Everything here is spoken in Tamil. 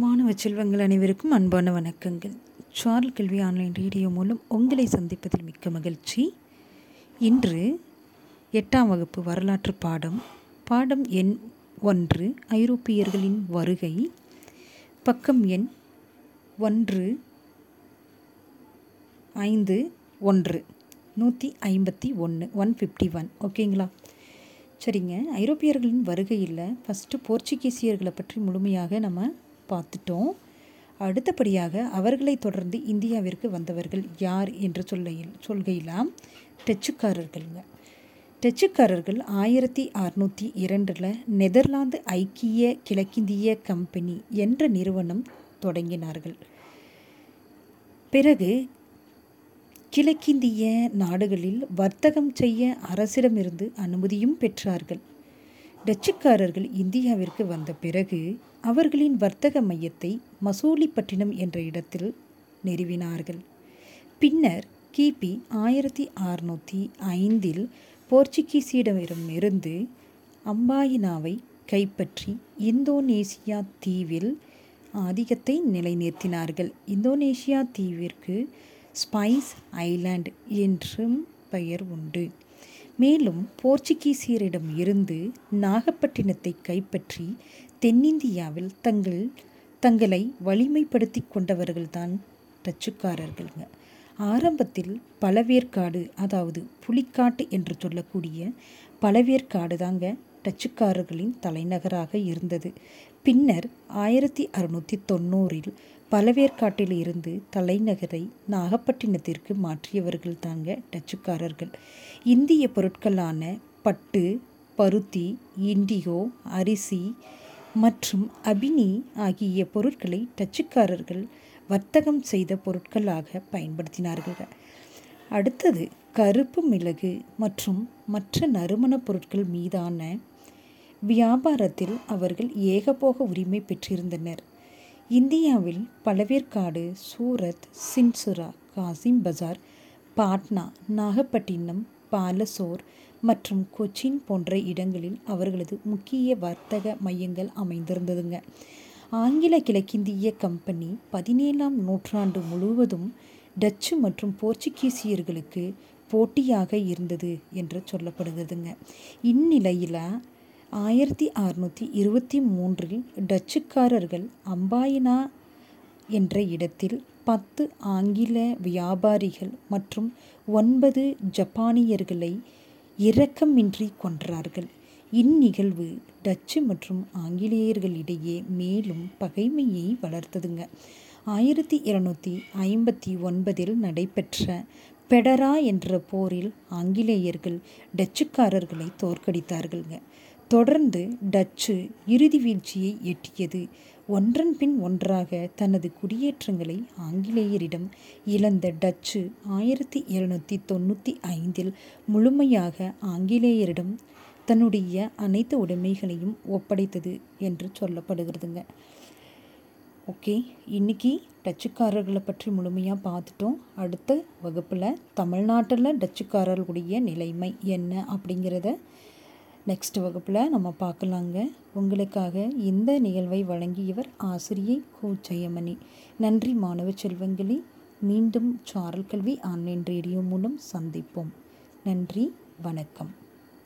மாணவ செல்வங்கள் அனைவருக்கும் அன்பான வணக்கங்கள். சார்ல் கல்வி ஆன்லைன் ரேடியோ மூலம் உங்களை சந்திப்பதில் மிக்க மகிழ்ச்சி. இன்று எட்டாம் வகுப்பு வரலாற்று பாடம் பாடம் எண் ஒன்று ஐரோப்பியர்களின் வருகை. பக்கம் எண் ஒன்று ஐந்து ஒன்று நூற்றி ஐம்பத்தி ஒன்று ஒன் ஃபிஃப்டி ஒன் ஓகேங்களா சரிங்க. ஐரோப்பியர்களின் வருகையில் ஃபஸ்ட்டு போர்ச்சுகீசியர்களை பற்றி முழுமையாக நம்ம பார்த்துட்டோம். அடுத்தபடியாக அவர்களை தொடர்ந்து இந்தியாவிற்கு வந்தவர்கள் யார் என்று சொல்லையில் சொல்கையிலாம் டச்சுக்காரர்களுங்க. டச்சுக்காரர்கள் ஆயிரத்தி அறுநூற்றி இரண்டில் நெதர்லாந்து ஐக்கிய கிழக்கிந்திய கம்பெனி என்ற நிறுவனம் தொடங்கினார்கள். பிறகு கிழக்கிந்திய நாடுகளில் வர்த்தகம் செய்ய அரசிடமிருந்து அனுமதியும் பெற்றார்கள். டச்சுக்காரர்கள் இந்தியாவிற்கு வந்த பிறகு அவர்களின் வர்த்தக மையத்தை மசூலிப்பட்டினம் என்ற இடத்தில் நிறுவினார்கள். பின்னர் கிபி ஆயிரத்தி அறுநூற்றி ஐந்தில் போர்ச்சுகீசியிடமிருந்து அம்பாயினாவை கைப்பற்றி இந்தோனேசியா தீவில் ஆதிக்கத்தை நிலைநிறுத்தினார்கள். இந்தோனேசியா தீவிற்கு ஸ்பைஸ் ஐலாண்ட் என்றும் பெயர் உண்டு. மேலும் போர்ச்சுகீசியரிடம் இருந்து நாகப்பட்டினத்தை கைப்பற்றி தென்னிந்தியாவில் தங்கள் தங்களை வலிமைப்படுத்தி கொண்டவர்கள்தான் டச்சுக்காரர்கள்ங்க. ஆரம்பத்தில் பழவேற்காடு அதாவது புலிக்காட்டு என்று சொல்லக்கூடிய பழவேற்காடு தாங்க டச்சுக்காரர்களின் தலைநகராக இருந்தது. பின்னர் ஆயிரத்தி அறுநூற்றி தொண்ணூறில் பலவேற்காட்டில் இருந்து தலைநகரை நாகப்பட்டினத்திற்கு மாற்றியவர்கள் தாங்க டச்சுக்காரர்கள். இந்திய பொருட்களான பட்டு பருத்தி இண்டிகோ அரிசி மற்றும் அபினி ஆகிய பொருட்களை டச்சுக்காரர்கள் வர்த்தகம் செய்த பொருட்களாக பயன்படுத்தினார்கள். அடுத்தது கருப்பு மிளகு மற்றும் மற்ற நறுமணப் பொருட்கள் மீதான வியாபாரத்தில் அவர்கள் ஏகபோக உரிமை பெற்றிருந்தனர். இந்தியாவில் பழவேற்காடு சூரத் சின்சுரா காசிம் பஜார் பாட்னா நாகப்பட்டினம் பாலசோர் மற்றும் கொச்சின் போன்ற இடங்களில் அவர்களது முக்கிய வர்த்தக மையங்கள் அமைந்திருந்ததுங்க. ஆங்கில கிழக்கிந்திய கம்பெனி பதினேழாம் நூற்றாண்டு முழுவதும் டச்சு மற்றும் போர்ச்சுகீசியர்களுக்கு போட்டியாக இருந்தது என்று சொல்லப்படுகிறதுங்க இந்நிலையில் ஆயிரத்தி அறுநூற்றி இருபத்தி மூன்றில் டச்சுக்காரர்கள் அம்பாயினா என்ற இடத்தில் பத்து ஆங்கில வியாபாரிகள் மற்றும் ஒன்பது ஜப்பானியர்களை இரக்கமின்றி கொன்றார்கள். இந்நிகழ்வு டச்சு மற்றும் ஆங்கிலேயர்களிடையே மேலும் பகைமையை வளர்த்ததுங்க. ஆயிரத்தி இருநூற்றி ஐம்பத்தி ஒன்பதில் நடைபெற்ற பெடரா என்ற போரில் ஆங்கிலேயர்கள் டச்சுக்காரர்களை தோற்கடித்தார்கள்ங்க. தொடர்ந்து டச்சு இறுதி வீழ்ச்சியை எட்டியது. ஒன்றன் பின் ஒன்றாக தனது குடியேற்றங்களை ஆங்கிலேயரிடம் இழந்த டச்சு ஆயிரத்தி எழுநூற்றி தொண்ணூற்றி ஐந்தில் முழுமையாக ஆங்கிலேயரிடம் தன்னுடைய அனைத்து உடைமைகளையும் ஒப்படைத்தது என்று சொல்லப்படுகிறதுங்க. ஓகே இன்றைக்கி டச்சுக்காரர்களை பற்றி முழுமையாக பார்த்துட்டோம். அடுத்த வகுப்பில் தமிழ்நாட்டில் டச்சுக்காரர்களுடைய நிலைமை என்ன அப்படிங்கிறத நெக்ஸ்ட் வகுப்பில் நம்ம பார்க்கலாங்க. உங்களுக்காக இந்த நிகழ்வை வழங்கியவர் ஆசிரியை கோ. ஜெயமணி. நன்றி மாணவ செல்வங்களே. மீண்டும் சாரல் கல்வி ஆன்லைன் ரேடியோ மூலம் சந்திப்போம். நன்றி. வணக்கம்.